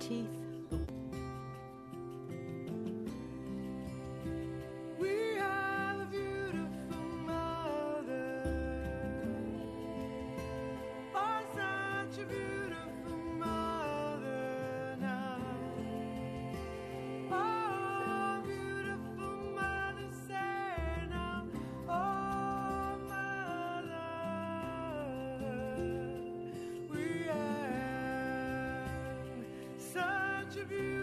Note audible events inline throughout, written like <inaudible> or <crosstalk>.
teeth. Such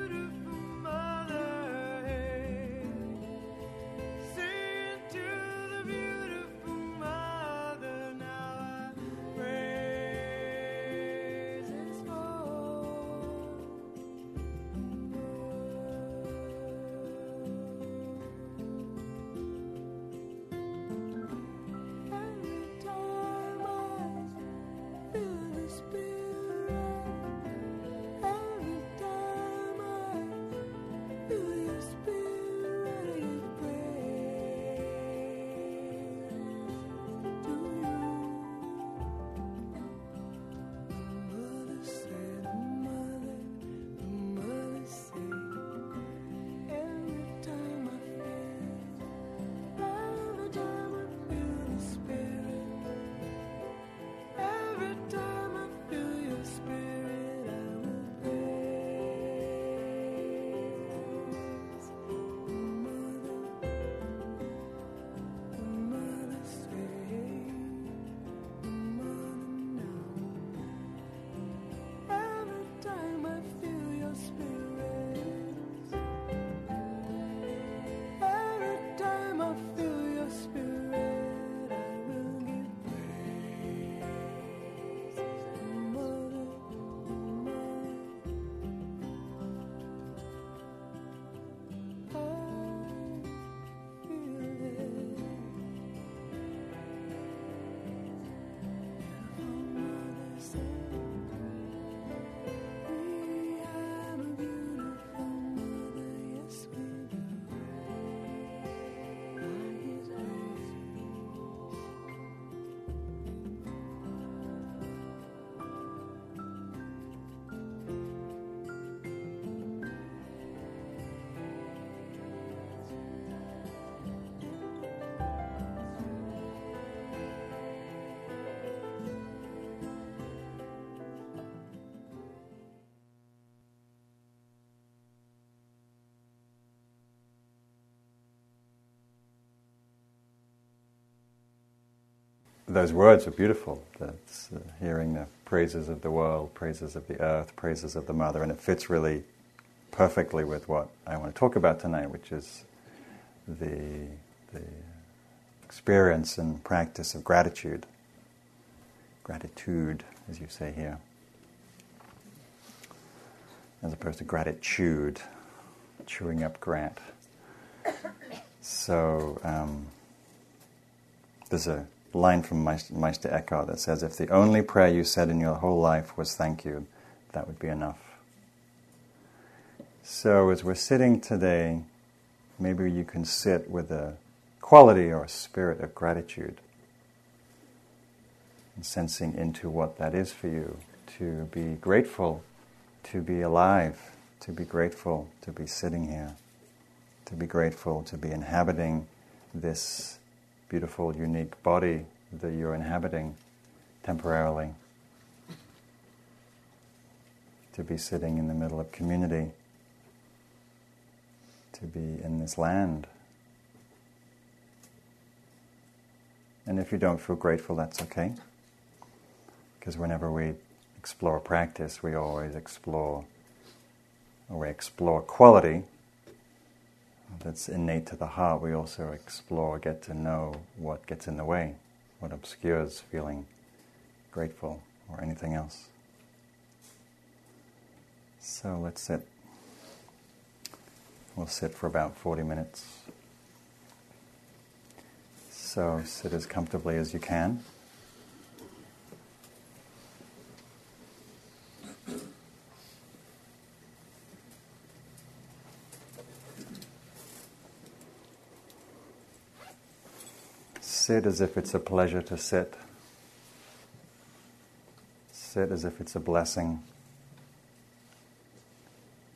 Those words are beautiful. That's uh, hearing the praises of the world, praises of the earth, praises of the mother, and it fits really perfectly with what I want to talk about tonight, which is the the experience and practice of gratitude. Gratitude, as you say here, as opposed to gratitude, chewing up grat. <coughs> So um, there's a line from Meister Eckhart that says, "If the only prayer you said in your whole life was thank you, that would be enough." So as we're sitting today, maybe you can sit with a quality or a spirit of gratitude and sensing into what that is for you to be grateful to be alive, to be grateful to be sitting here, to be grateful to be inhabiting this beautiful, unique body that you're inhabiting temporarily, to be sitting in the middle of community, to be in this land. And if you don't feel grateful, that's okay. Because whenever we explore practice, we always explore, or we explore quality that's innate to the heart. We also explore, get to know what gets in the way, what obscures feeling grateful or anything else. So let's sit. We'll sit for about 40 minutes. So sit as comfortably as you can. Sit as if it's a pleasure to sit. Sit as if it's a blessing.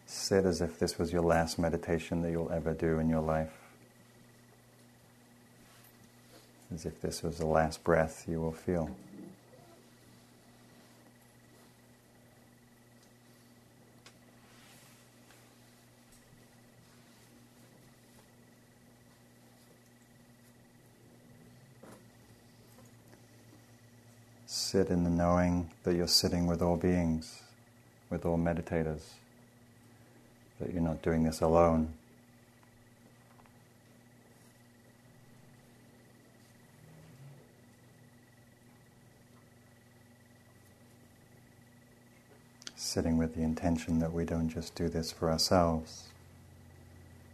sit as if this was your last meditation that you'll ever do in your life. As if this was the last breath you will feel. Sit in the knowing that you're sitting with all beings, with all meditators, that you're not doing this alone. Sitting with the intention that we don't just do this for ourselves,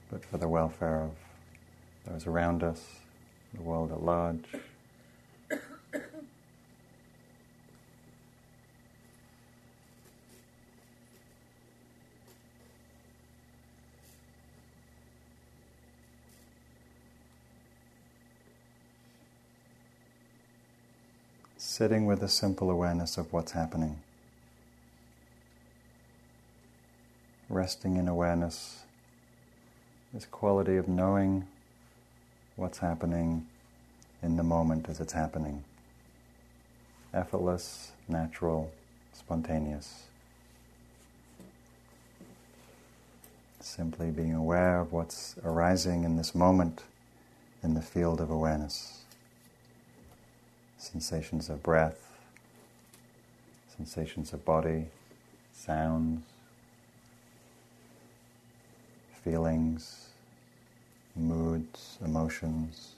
but for the welfare of those around us, the world at large. Sitting with a simple awareness of what's happening. Resting in awareness, this quality of knowing what's happening in the moment as it's happening. Effortless, natural, spontaneous. Simply being aware of what's arising in this moment in the field of awareness sensations of breath, sensations of body, sounds, feelings, moods, emotions.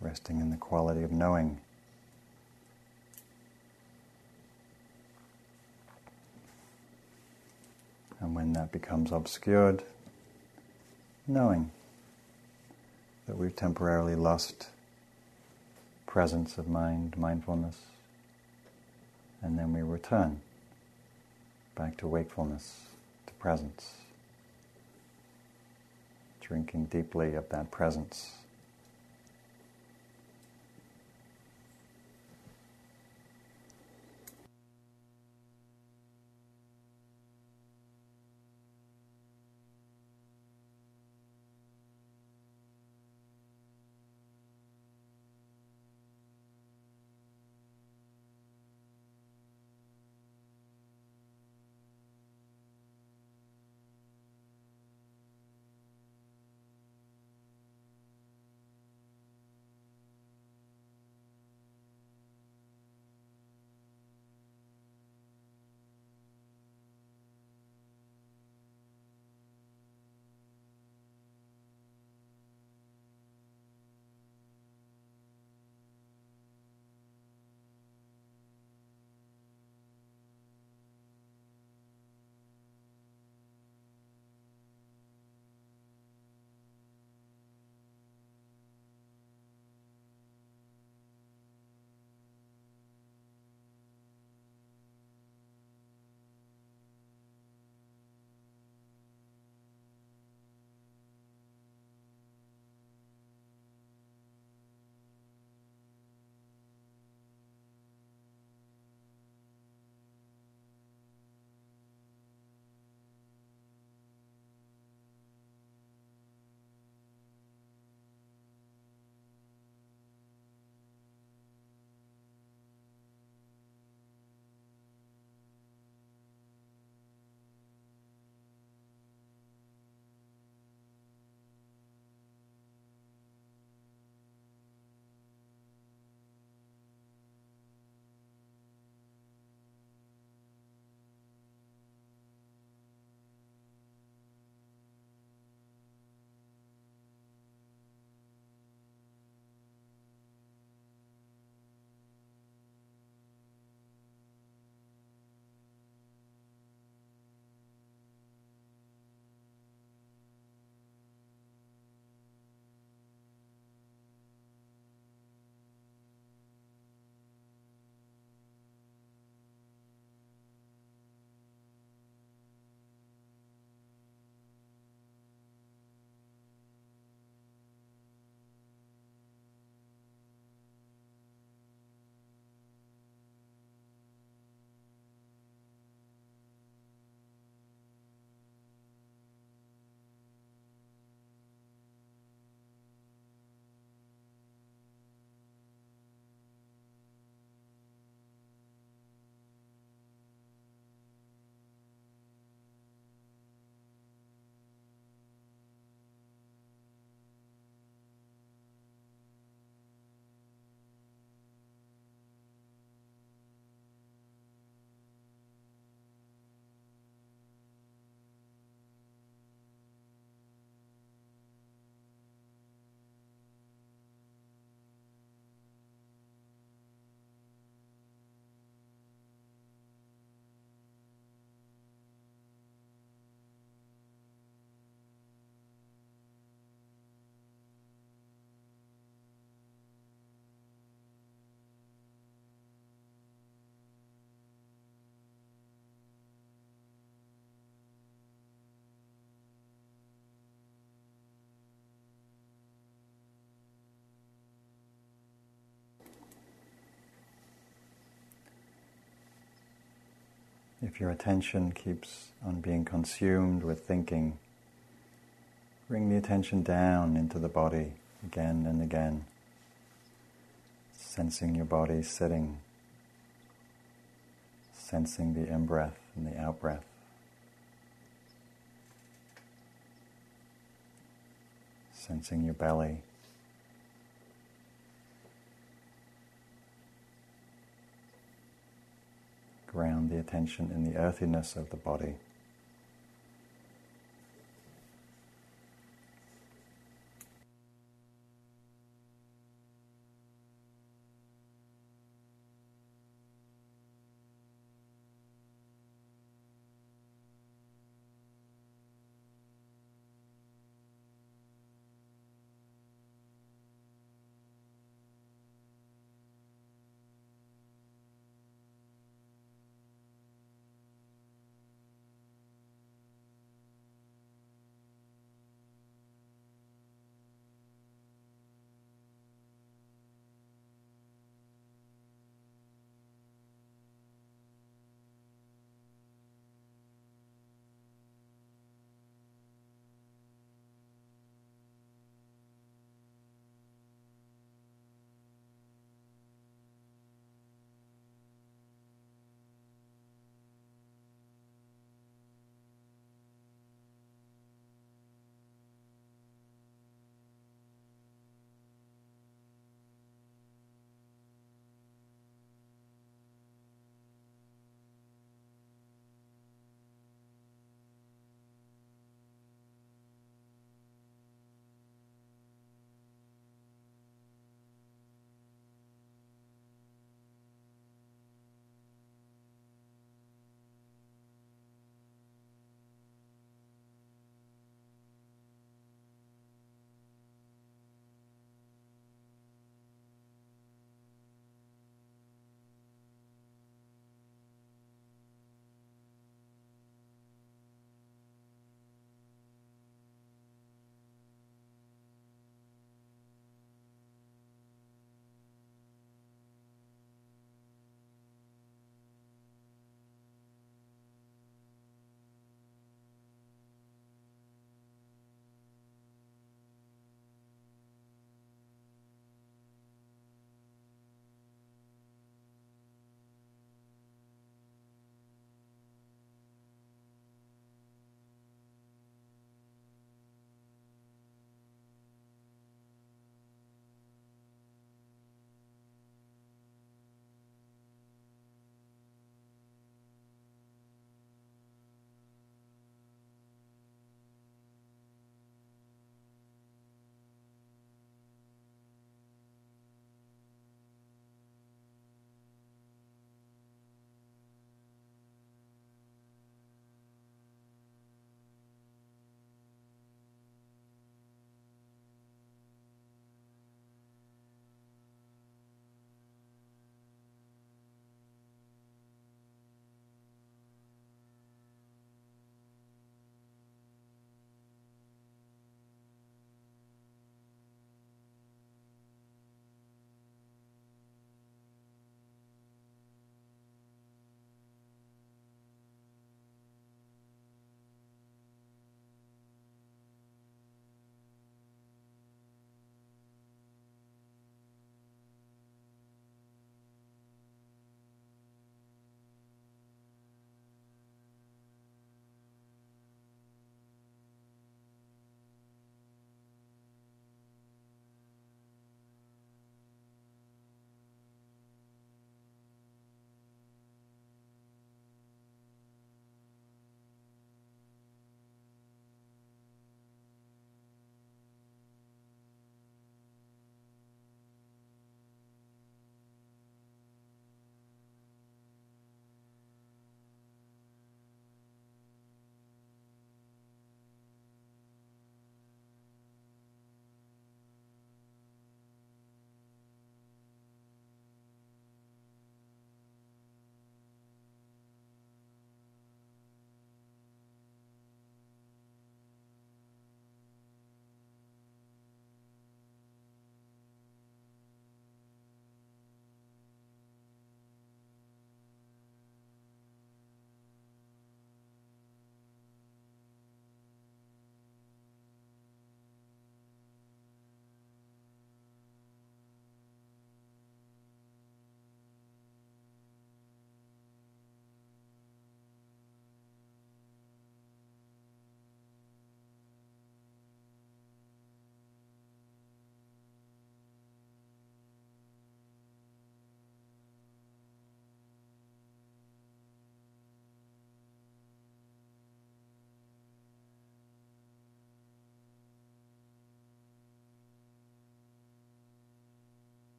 Resting in the quality of knowing. And when that becomes obscured, knowing that we've temporarily lost presence of mind, mindfulness, and then we return back to wakefulness, to presence, drinking deeply of that presence. If your attention keeps on being consumed with thinking, bring the attention down into the body again and again, sensing your body sitting, sensing the in breath and the out breath. Sensing your belly. Ground the attention in the earthiness of the body.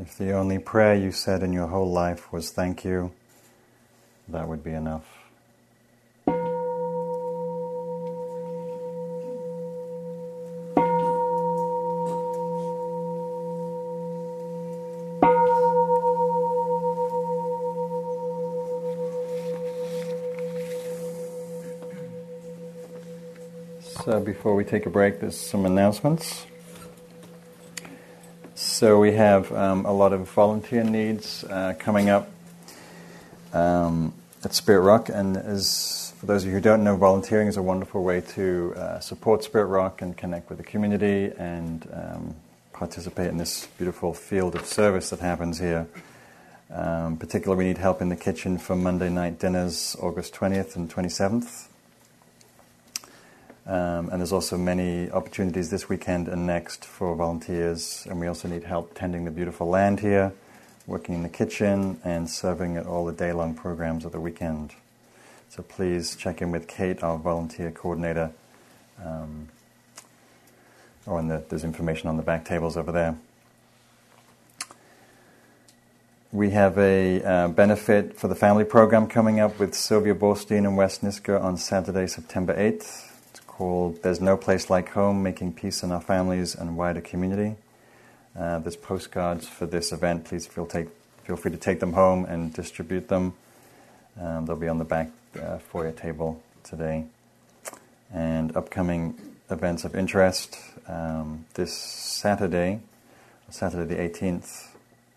If the only prayer you said in your whole life was thank you, that would be enough. So before we take a break, there's some announcements. So we have um, a lot of volunteer needs uh, coming up um, at Spirit Rock, and as for those of you who don't know, volunteering is a wonderful way to uh, support Spirit Rock and connect with the community and um, participate in this beautiful field of service that happens here. Um, particularly, we need help in the kitchen for Monday night dinners, August 20th and 27th. Um, and there's also many opportunities this weekend and next for volunteers. And we also need help tending the beautiful land here, working in the kitchen, and serving at all the day long programs of the weekend. So please check in with Kate, our volunteer coordinator. Um, or oh, the, there's information on the back tables over there. We have a uh, benefit for the family program coming up with Sylvia Boorstein and Wes Nisker on Saturday, September 8th called There's No Place Like Home Making Peace in Our Families and Wider Community. Uh, there's postcards for this event. Please feel, take, feel free to take them home and distribute them. Um, they'll be on the back uh, foyer table today. And upcoming events of interest um, this Saturday, Saturday the 18th,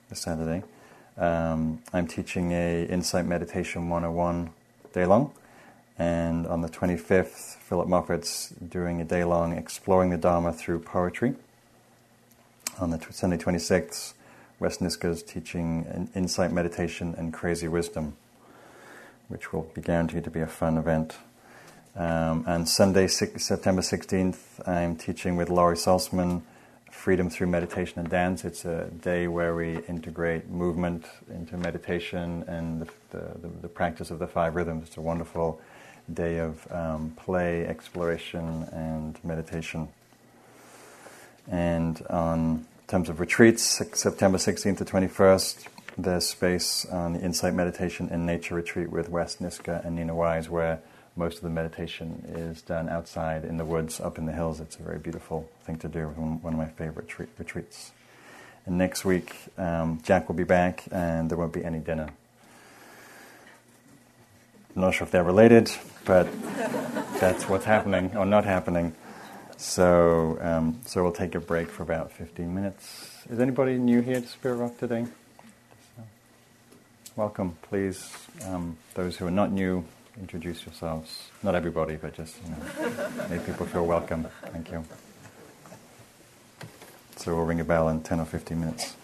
this Saturday, um, I'm teaching a Insight Meditation 101 day long. And on the 25th, Phillip Moffitt's doing a day long exploring the Dharma through poetry. On the t- Sunday 26th, Wes Nisker is teaching an insight meditation and crazy wisdom, which will be guaranteed to be a fun event. Um, and Sunday, six, September 16th, I'm teaching with Laurie Salzman Freedom Through Meditation and Dance. It's a day where we integrate movement into meditation and the, the, the practice of the five rhythms. It's a wonderful day of um, play, exploration, and meditation. And on in terms of retreats, September 16th to 21st, there's space on the Insight Meditation in Nature retreat with Wes Nisker and Nina Wise, where most of the meditation is done outside in the woods, up in the hills. It's a very beautiful thing to do. One of my favorite treat- retreats. And next week, um, Jack will be back, and there won't be any dinner. I'm not sure if they're related, but that's what's happening or not happening. So, um, so we'll take a break for about 15 minutes. Is anybody new here to Spirit Rock today? Welcome, please. Um, those who are not new, introduce yourselves. Not everybody, but just you know, make people feel welcome. Thank you. So we'll ring a bell in 10 or 15 minutes.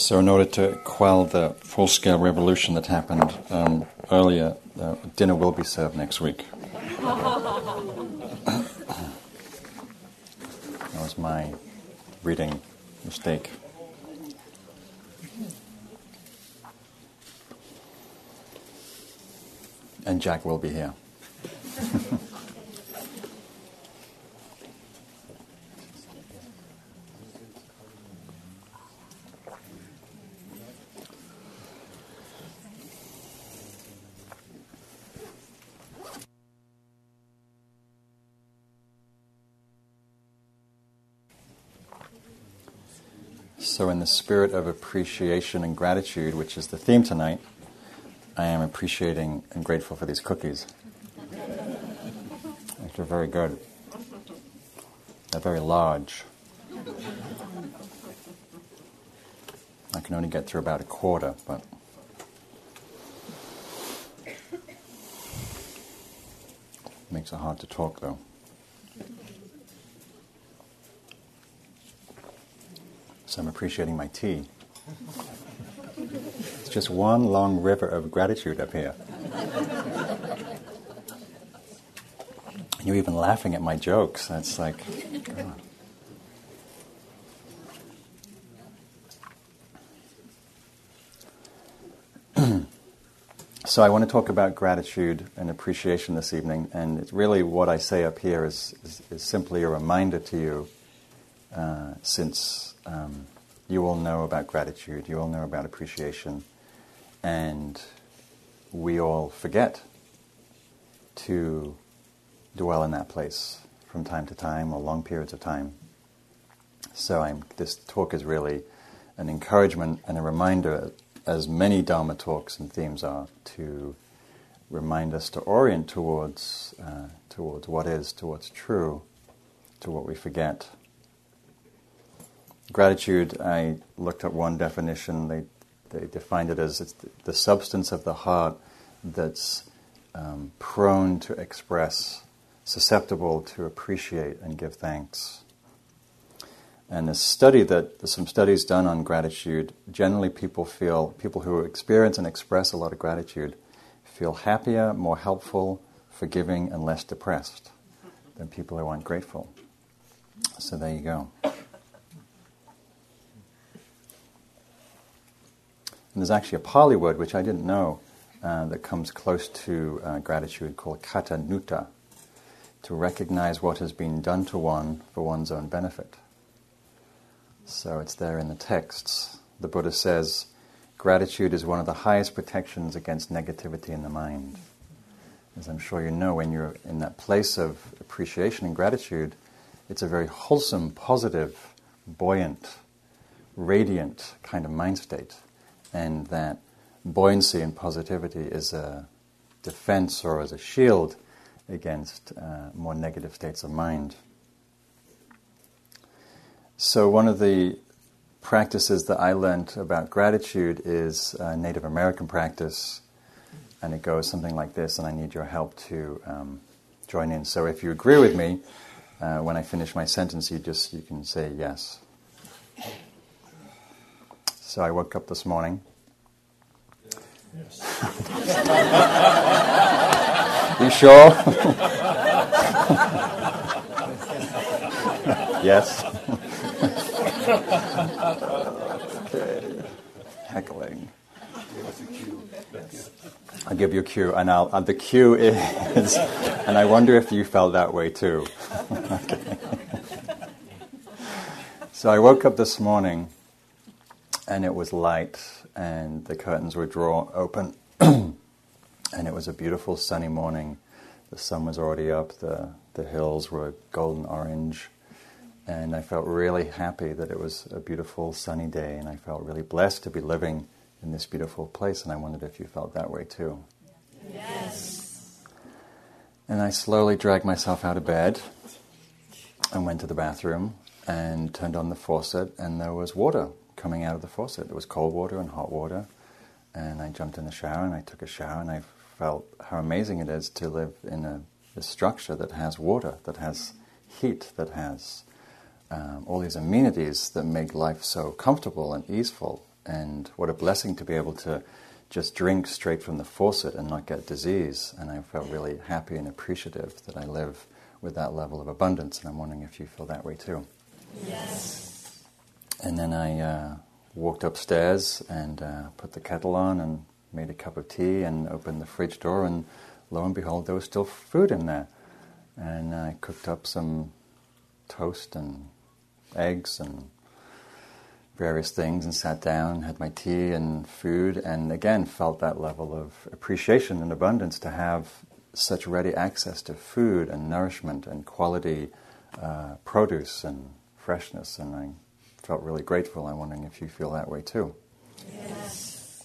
So, in order to quell the full scale revolution that happened um, earlier, uh, dinner will be served next week. <coughs> that was my reading mistake. And Jack will be here. So, in the spirit of appreciation and gratitude, which is the theme tonight, I am appreciating and grateful for these cookies. They're very good. They're very large. I can only get through about a quarter, but. Makes it hard to talk though. So I'm appreciating my tea. It's just one long river of gratitude up here. You're even laughing at my jokes. That's like. God. <clears throat> So I want to talk about gratitude and appreciation this evening, and it's really what I say up here is, is, is simply a reminder to you, uh, since um, you all know about gratitude, you all know about appreciation, and we all forget to dwell in that place from time to time or long periods of time. So I'm, this talk is really an encouragement and a reminder, as many Dharma talks and themes are, to remind us to orient towards, uh, towards what is, to what's true, to what we forget. Gratitude, I looked at one definition, they, they defined it as it's the substance of the heart that's um, prone to express susceptible to appreciate and give thanks. And this study that some studies done on gratitude. Generally, people feel people who experience and express a lot of gratitude feel happier, more helpful, forgiving, and less depressed than people who aren't grateful. So there you go. And there's actually a Pali word which I didn't know uh, that comes close to uh, gratitude called kata to recognize what has been done to one for one's own benefit. So it's there in the texts. The Buddha says, gratitude is one of the highest protections against negativity in the mind. As I'm sure you know, when you're in that place of appreciation and gratitude, it's a very wholesome, positive, buoyant, radiant kind of mind state. And that buoyancy and positivity is a defense or as a shield against uh, more negative states of mind. So, one of the practices that I learned about gratitude is a Native American practice, and it goes something like this, and I need your help to um, join in. So, if you agree with me, uh, when I finish my sentence, you just you can say yes. So, I woke up this morning. Yes. You sure? yes. okay. Heckling. I'll give you a cue, and I'll, and the cue is, and I wonder if you felt that way too. <laughs> okay. So I woke up this morning, and it was light, and the curtains were drawn open, <clears throat> and it was a beautiful sunny morning. The sun was already up, the, the hills were golden orange, and I felt really happy that it was a beautiful sunny day, and I felt really blessed to be living in this beautiful place, and I wondered if you felt that way too. Yes. And I slowly dragged myself out of bed and went to the bathroom and turned on the faucet, and there was water coming out of the faucet. There was cold water and hot water. And I jumped in the shower and I took a shower and I felt how amazing it is to live in a, a structure that has water, that has heat, that has um, all these amenities that make life so comfortable and easeful. And what a blessing to be able to just drink straight from the faucet and not get disease. And I felt really happy and appreciative that I live with that level of abundance. And I'm wondering if you feel that way too. Yes. And then I uh, walked upstairs and uh, put the kettle on and made a cup of tea and opened the fridge door, and lo and behold, there was still food in there. And I cooked up some toast and eggs and various things and sat down, had my tea and food, and again felt that level of appreciation and abundance to have such ready access to food and nourishment and quality uh, produce and freshness. And I felt really grateful. I'm wondering if you feel that way too. Yes.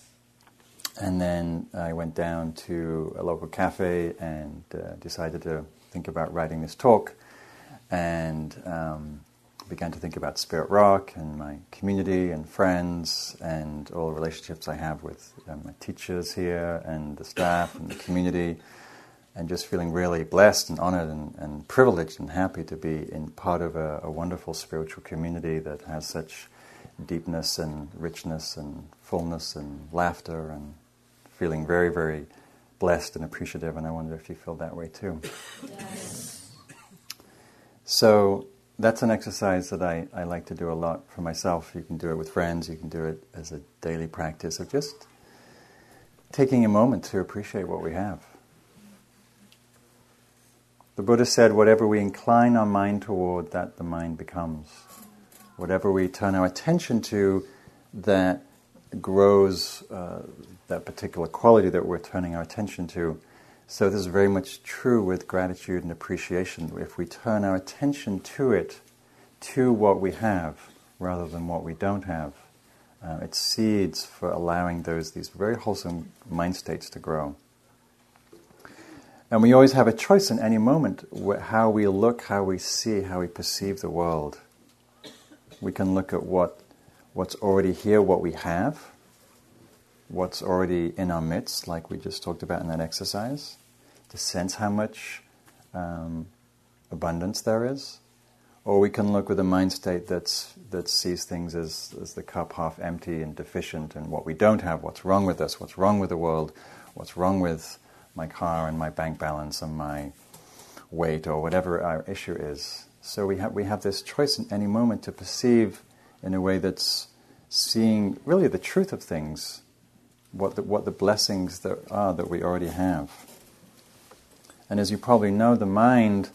And then I went down to a local cafe and uh, decided to think about writing this talk and um, began to think about Spirit Rock and my community and friends and all the relationships I have with um, my teachers here and the staff and the community and just feeling really blessed and honored and, and privileged and happy to be in part of a, a wonderful spiritual community that has such deepness and richness and fullness and laughter and feeling very, very blessed and appreciative, and I wonder if you feel that way too. Yes. So that's an exercise that I, I like to do a lot for myself. You can do it with friends, you can do it as a daily practice of just taking a moment to appreciate what we have. The Buddha said, whatever we incline our mind toward, that the mind becomes. Whatever we turn our attention to, that grows uh, that particular quality that we're turning our attention to. So, this is very much true with gratitude and appreciation. If we turn our attention to it, to what we have, rather than what we don't have, uh, it's seeds for allowing those these very wholesome mind states to grow. And we always have a choice in any moment how we look, how we see, how we perceive the world. We can look at what what's already here, what we have, what's already in our midst, like we just talked about in that exercise, to sense how much um, abundance there is. Or we can look with a mind state that's, that sees things as, as the cup half empty and deficient and what we don't have, what's wrong with us, what's wrong with the world, what's wrong with my car and my bank balance and my weight or whatever our issue is. So we have, we have this choice in any moment to perceive in a way that's seeing really the truth of things, what the, what the blessings that are that we already have. And as you probably know, the mind,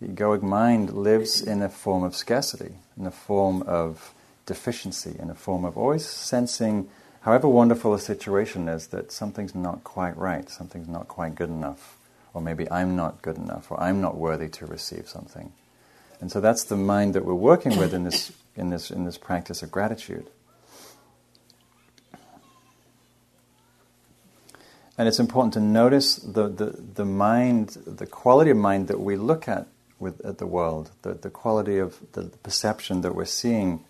the egoic mind, lives in a form of scarcity, in a form of deficiency, in a form of always sensing, however wonderful a situation is, that something's not quite right, something's not quite good enough, or maybe I'm not good enough, or I'm not worthy to receive something. And so that's the mind that we're working with in this, in this, in this practice of gratitude. And it's important to notice the, the, the mind, the quality of mind that we look at with at the world, the, the quality of the perception that we're seeing.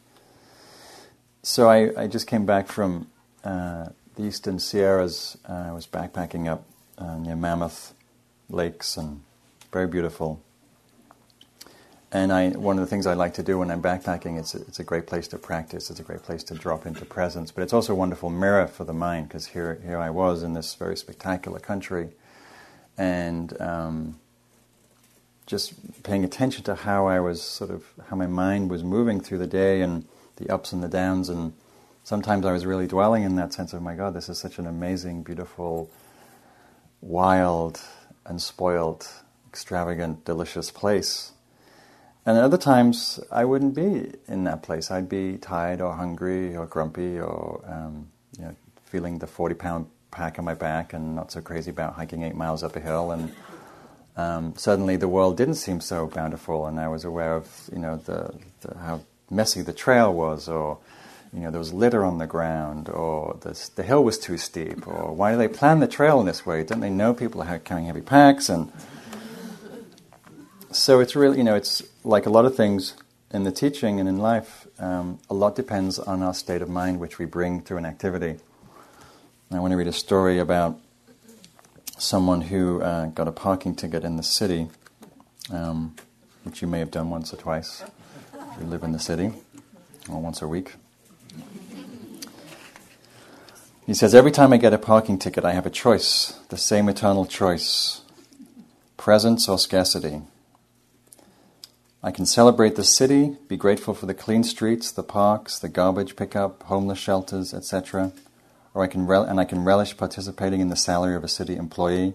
So I, I just came back from uh, the Eastern Sierras. Uh, I was backpacking up uh, near Mammoth Lakes and very beautiful. And I, one of the things I like to do when I'm backpacking, it's a, it's a great place to practice. It's a great place to drop into presence. But it's also a wonderful mirror for the mind because here, here I was in this very spectacular country, and um, just paying attention to how I was sort of how my mind was moving through the day and the ups and the downs. And sometimes I was really dwelling in that sense of, my God, this is such an amazing, beautiful, wild, unspoiled, extravagant, delicious place and other times, I wouldn't be in that place. I'd be tired or hungry or grumpy or um, you know, feeling the 40 pound pack on my back and not so crazy about hiking eight miles up a hill. And um, suddenly the world didn't seem so bountiful, and I was aware of you know, the, the, how messy the trail was, or you know, there was litter on the ground, or the, the hill was too steep, or why do they plan the trail in this way? Don't they know people are carrying heavy packs? And so it's really, you know, it's like a lot of things in the teaching and in life, um, a lot depends on our state of mind which we bring to an activity. I want to read a story about someone who uh, got a parking ticket in the city, um, which you may have done once or twice if you live in the city, or once a week. He says, Every time I get a parking ticket, I have a choice, the same eternal choice presence or scarcity. I can celebrate the city, be grateful for the clean streets, the parks, the garbage pickup, homeless shelters, etc. Or I can rel- and I can relish participating in the salary of a city employee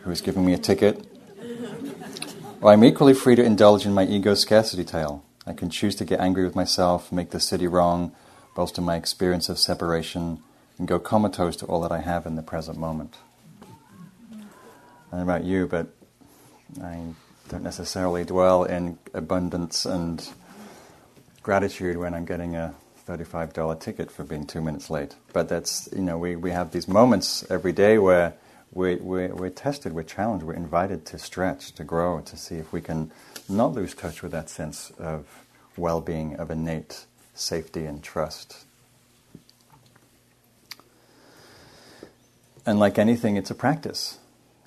who is giving me a ticket. Or I'm equally free to indulge in my ego scarcity tale. I can choose to get angry with myself, make the city wrong, bolster my experience of separation, and go comatose to all that I have in the present moment. I don't know about you, but I don't necessarily dwell in abundance and gratitude when I'm getting a $35 ticket for being two minutes late. But that's, you know, we, we have these moments every day where we, we, we're tested, we're challenged, we're invited to stretch, to grow, to see if we can not lose touch with that sense of well being, of innate safety and trust. And like anything, it's a practice.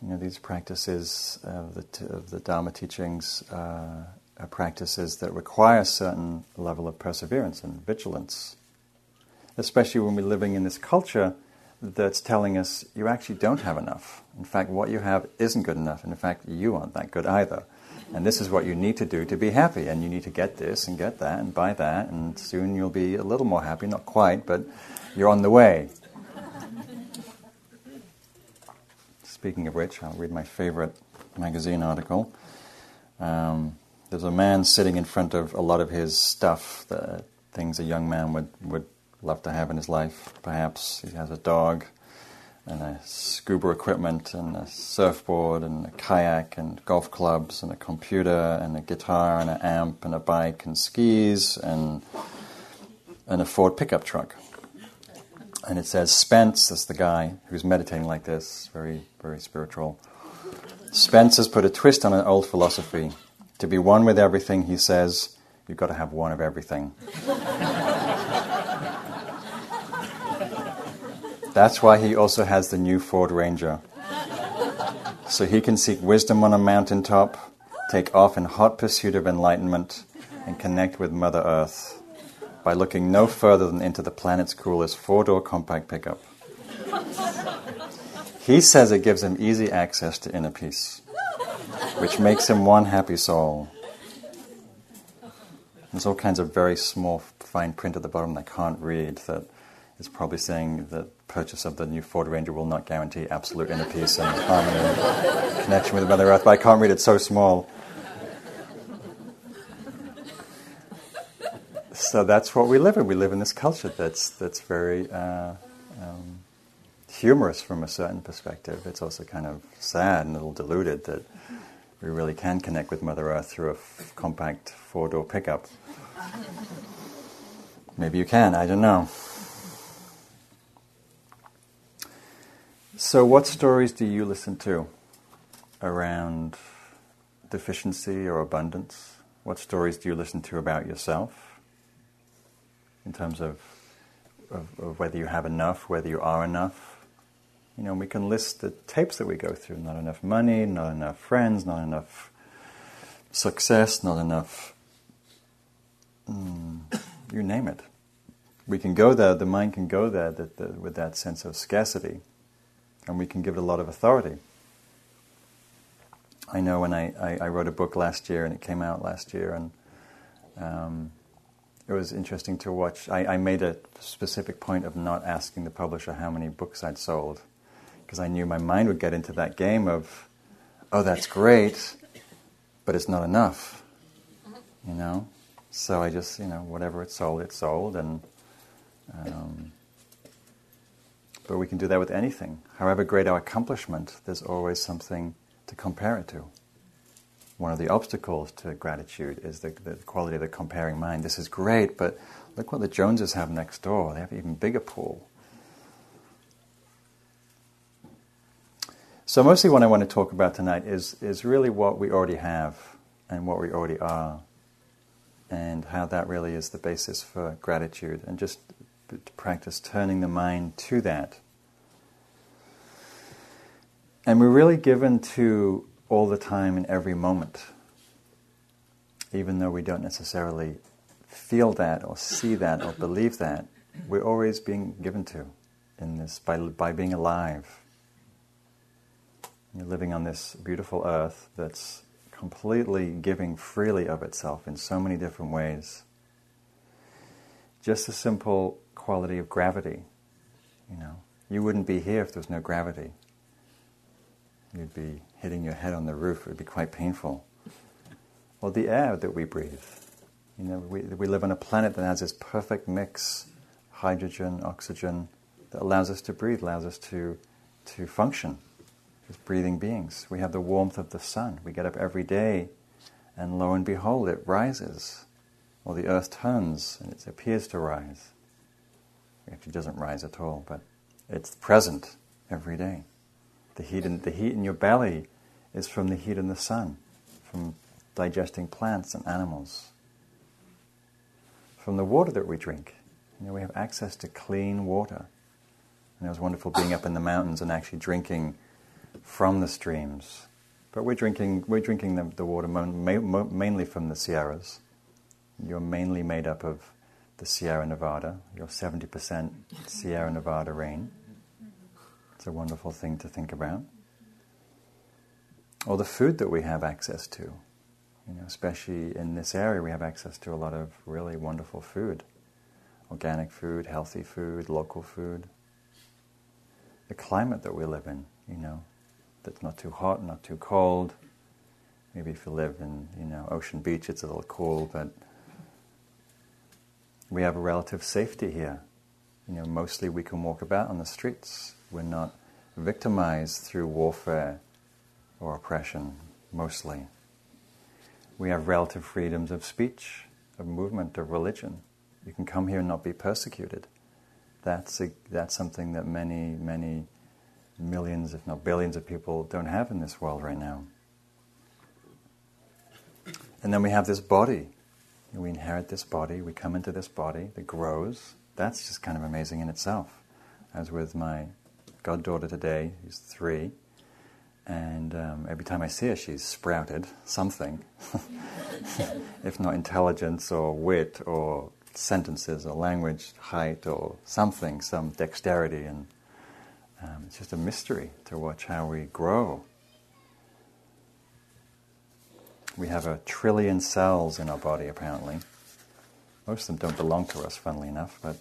You know, these practices of the, of the Dharma teachings uh, are practices that require a certain level of perseverance and vigilance, especially when we're living in this culture that's telling us you actually don't have enough. In fact, what you have isn't good enough. And in fact, you aren't that good either. And this is what you need to do to be happy. And you need to get this and get that and buy that. And soon you'll be a little more happy. Not quite, but you're on the way. Speaking of which, I'll read my favorite magazine article. Um, there's a man sitting in front of a lot of his stuff, the things a young man would, would love to have in his life, perhaps. He has a dog and a scuba equipment and a surfboard and a kayak and golf clubs and a computer and a guitar and an amp and a bike and skis and and a Ford pickup truck. And it says Spence, that's the guy who's meditating like this, very, very spiritual. Spence has put a twist on an old philosophy. To be one with everything, he says, you've got to have one of everything. That's why he also has the new Ford Ranger. So he can seek wisdom on a mountaintop, take off in hot pursuit of enlightenment, and connect with Mother Earth by looking no further than into the planet's coolest four door compact pickup. He says it gives him easy access to inner peace, which makes him one happy soul. There's all kinds of very small, fine print at the bottom that I can't read that is probably saying that purchase of the new Ford Ranger will not guarantee absolute inner peace and harmony and connection with Mother Earth, but I can't read it so small. So that's what we live in. We live in this culture that's, that's very uh, um, humorous from a certain perspective. It's also kind of sad and a little deluded that we really can connect with Mother Earth through a f- compact four door pickup. Maybe you can, I don't know. So, what stories do you listen to around deficiency or abundance? What stories do you listen to about yourself in terms of, of, of, whether you have enough, whether you are enough? You know, we can list the tapes that we go through not enough money, not enough friends, not enough success, not enough, mm, you name it. We can go there, the mind can go there that, that, with that sense of scarcity and we can give it a lot of authority. I know when I, I, I wrote a book last year and it came out last year, and um, it was interesting to watch. I, I, made a specific point of not asking the publisher how many books I'd sold because I knew my mind would get into that game of, oh, that's great, but it's not enough, you know. So I just, you know, whatever it sold, it sold, and um, but we can do that with anything. However great our accomplishment, there's always something to compare it to. One of the obstacles to gratitude is the, the quality of the comparing mind. This is great, but look what the Joneses have next door. They have an even bigger pool. So, mostly what I want to talk about tonight is, is really what we already have and what we already are, and how that really is the basis for gratitude, and just to practice turning the mind to that. And we're really given to all the time in every moment, even though we don't necessarily feel that or see that or believe that, we're always being given to in this by, by being alive. You're living on this beautiful earth that's completely giving freely of itself in so many different ways. Just a simple quality of gravity. You know, you wouldn't be here if there was no gravity. You'd be hitting your head on the roof. Would be quite painful. Well, the air that we breathe. You know, we, we live on a planet that has this perfect mix, hydrogen, oxygen, that allows us to breathe, allows us to, to function as breathing beings. We have the warmth of the sun. We get up every day, and lo and behold, it rises. Or the earth turns, and it appears to rise. It actually, doesn't rise at all, but it's present every day. The heat in, the heat in your belly is from the heat in the sun, from digesting plants and animals, from the water that we drink. You know, we have access to clean water. And it was wonderful being up in the mountains and actually drinking from the streams. But we're drinking, we're drinking the, the water mo- ma- mainly from the Sierras. You're mainly made up of the Sierra Nevada, your 70% Sierra Nevada rain. It's a wonderful thing to think about. Or the food that we have access to. You know, especially in this area, we have access to a lot of really wonderful food organic food, healthy food, local food. The climate that we live in, you know, that's not too hot, not too cold. Maybe if you live in, you know, Ocean Beach, it's a little cool, but we have a relative safety here. You know, mostly we can walk about on the streets. We're not victimized through warfare or oppression, mostly. We have relative freedoms of speech, of movement, of religion. You can come here and not be persecuted. That's, a, that's something that many, many millions, if not billions, of people don't have in this world right now. And then we have this body. We inherit this body, we come into this body that grows. That's just kind of amazing in itself. As with my goddaughter today, who's three, and um, every time I see her, she's sprouted something, <laughs> if not intelligence or wit or sentences or language height or something, some dexterity, and um, it's just a mystery to watch how we grow. We have a trillion cells in our body, apparently. Most of them don't belong to us, funnily enough, but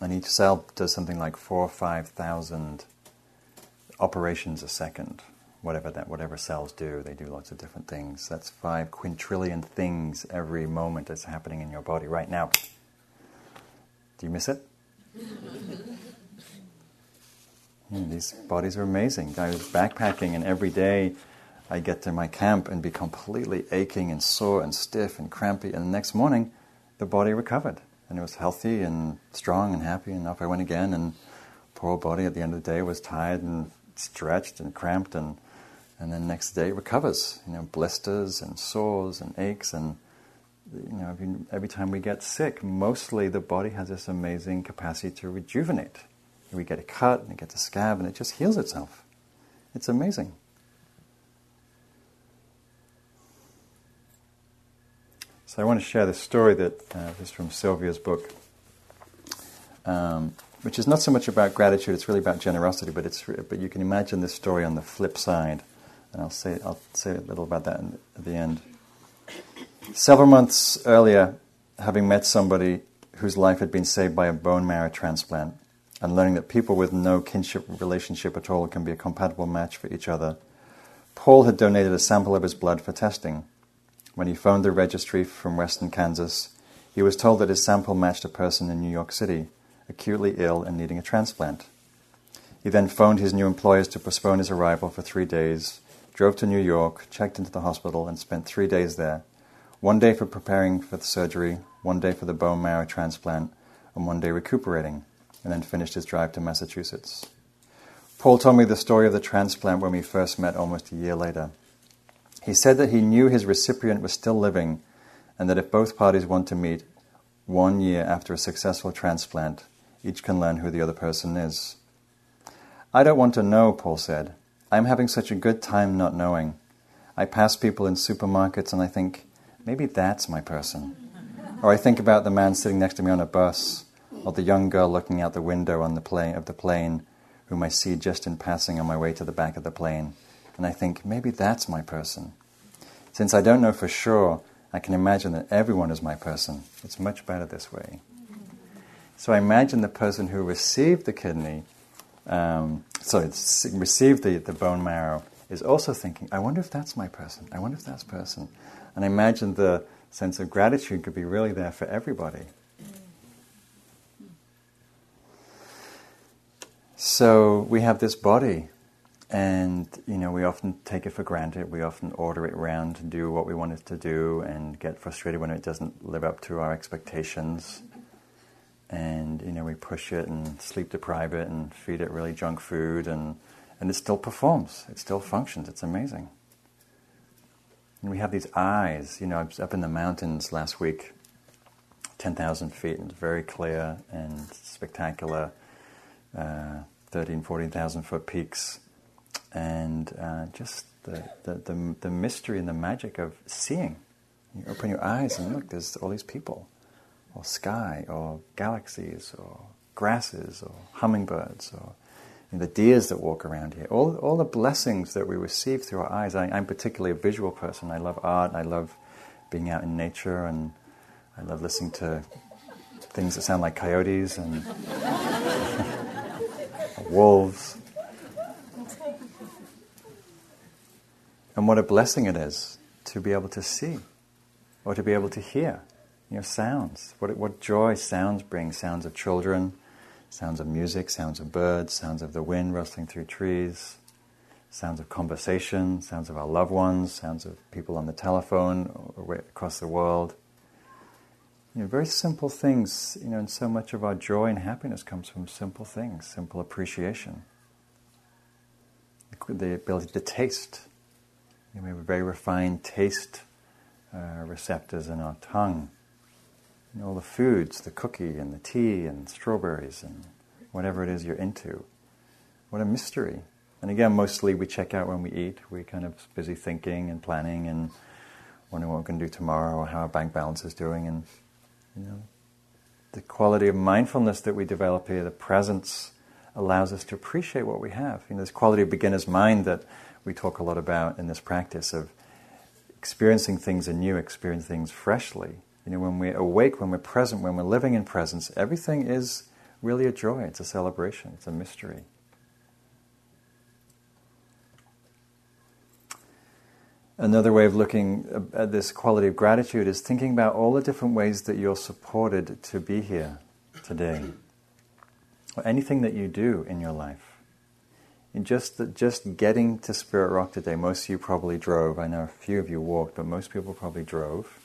and each cell does something like four or five thousand operations a second. Whatever that, whatever cells do, they do lots of different things. That's five quintillion things every moment that's happening in your body right now. Do you miss it? <laughs> Hmm, these bodies are amazing. I was backpacking, and every day I get to my camp and be completely aching and sore and stiff and crampy. And the next morning, the body recovered, and it was healthy and strong and happy. And off I went again. And poor body at the end of the day was tired and stretched and cramped, and and then next day it recovers. You know, blisters and sores and aches, and you know, every, every time we get sick, mostly the body has this amazing capacity to rejuvenate. We get a cut and it gets a scab, and it just heals itself. It's amazing. So I want to share this story that uh, is from Sylvia's book. Um, which is not so much about gratitude; it's really about generosity. But it's but you can imagine this story on the flip side, and I'll say I'll say a little about that at the end. Several months earlier, having met somebody whose life had been saved by a bone marrow transplant, and learning that people with no kinship relationship at all can be a compatible match for each other, Paul had donated a sample of his blood for testing. When he phoned the registry from Western Kansas, he was told that his sample matched a person in New York City acutely ill and needing a transplant. He then phoned his new employers to postpone his arrival for three days, drove to New York, checked into the hospital, and spent three days there one day for preparing for the surgery, one day for the bone marrow transplant, and one day recuperating, and then finished his drive to Massachusetts. Paul told me the story of the transplant when we first met almost a year later. He said that he knew his recipient was still living and that if both parties want to meet one year after a successful transplant, each can learn who the other person is. I don't want to know, Paul said. I'm having such a good time not knowing. I pass people in supermarkets and I think, maybe that's my person. Or I think about the man sitting next to me on a bus, or the young girl looking out the window on the plane, of the plane, whom I see just in passing on my way to the back of the plane, and I think, maybe that's my person. Since I don't know for sure, I can imagine that everyone is my person. It's much better this way. So I imagine the person who received the kidney, um, sorry, received the, the bone marrow, is also thinking, I wonder if that's my person. I wonder if that's person. And I imagine the sense of gratitude could be really there for everybody. So we have this body, and you know we often take it for granted. We often order it around to do what we want it to do, and get frustrated when it doesn't live up to our expectations and you know we push it and sleep deprive it and feed it really junk food and and it still performs. It still functions. It's amazing. And we have these eyes you know i was up in the mountains last week 10,000 feet and it's very clear and spectacular uh, 13 14,000 foot peaks. And uh, just the, the, the, the mystery and the magic of seeing. You open your eyes and look there's all these people or sky or galaxies or grasses or hummingbirds or the deers that walk around here, all, all the blessings that we receive through our eyes. I, am particularly a visual person. I love art, I love being out in nature, and I love listening to things that sound like coyotes and <laughs> wolves. And what a blessing it is to be able to see or to be able to hear you know, sounds. What, what joy sounds bring sounds of children, sounds of music, sounds of birds, sounds of the wind rustling through trees, sounds of conversation, sounds of our loved ones, sounds of people on the telephone across the world. You know, very simple things, you know, and so much of our joy and happiness comes from simple things, simple appreciation. The ability to taste. You know, we have very refined taste uh, receptors in our tongue you know, all the foods, the cookie and the tea and strawberries and whatever it is you're into. What a mystery. And again, mostly we check out when we eat. We're kind of busy thinking and planning and wondering what we're going to do tomorrow or how our bank balance is doing. And, you know, the quality of mindfulness that we develop here, the presence, allows us to appreciate what we have. You know, this quality of beginner's mind that we talk a lot about in this practice of experiencing things anew, experiencing things freshly you know, when we're awake, when we're present, when we're living in presence, everything is really a joy. It's a celebration. It's a mystery. Another way of looking at this quality of gratitude is thinking about all the different ways that you're supported to be here today. Or anything that you do in your life. And just, just getting to Spirit Rock today, most of you probably drove. I know a few of you walked, but most people probably drove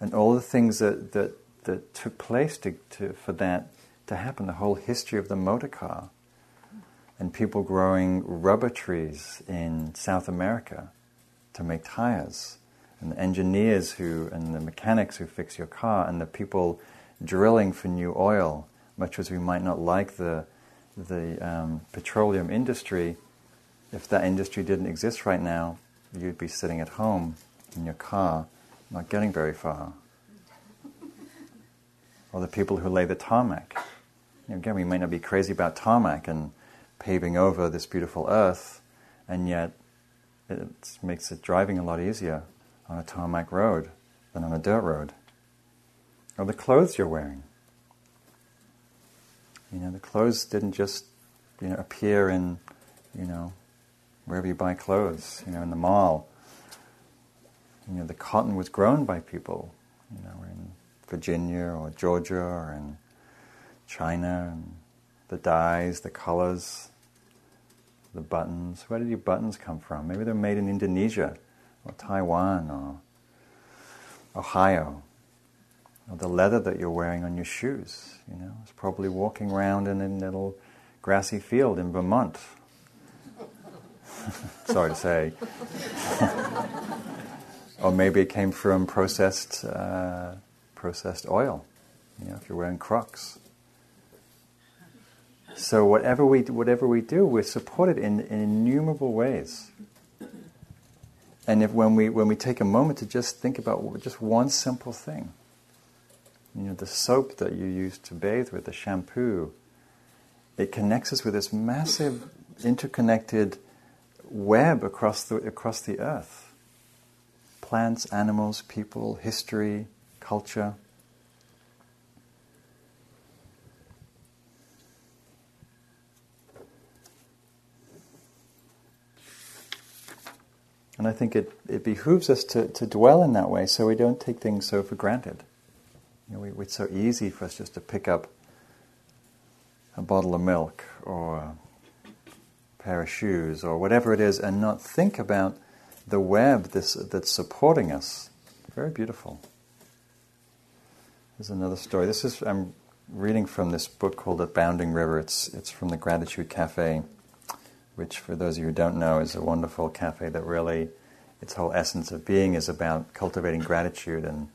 and all the things that, that, that took place to, to, for that to happen, the whole history of the motor car, and people growing rubber trees in South America to make tires, and the engineers who, and the mechanics who fix your car, and the people drilling for new oil, much as we might not like the, the um, petroleum industry, if that industry didn't exist right now, you'd be sitting at home in your car not getting very far. Or the people who lay the tarmac. Again, we may not be crazy about tarmac and paving over this beautiful earth, and yet it makes it driving a lot easier on a tarmac road than on a dirt road. Or the clothes you're wearing. You know, the clothes didn't just you know appear in you know wherever you buy clothes, you know, in the mall you know, the cotton was grown by people, you know, in Virginia or Georgia or in China, and the dyes, the colors, the buttons. Where did your buttons come from? Maybe they're made in Indonesia or Taiwan or Ohio. Or the leather that you're wearing on your shoes, you know, it's probably walking around in a little grassy field in Vermont. <laughs> Sorry to say. <laughs> Or maybe it came from processed, uh, processed oil, you know, if you're wearing Crocs. So whatever we, whatever we do, we're supported in, in innumerable ways. And if when we, when we take a moment to just think about just one simple thing, you know, the soap that you use to bathe with, the shampoo, it connects us with this massive interconnected web across the, across the earth plants, animals, people, history, culture. And I think it, it behooves us to, to dwell in that way so we don't take things so for granted. You know, we, it's so easy for us just to pick up a bottle of milk or a pair of shoes or whatever it is and not think about the web this, that's supporting us. Very beautiful. There's another story. This is I'm reading from this book called *The Abounding River*. It's it's from the Gratitude Cafe, which, for those of you who don't know, is a wonderful cafe that really, its whole essence of being is about cultivating gratitude and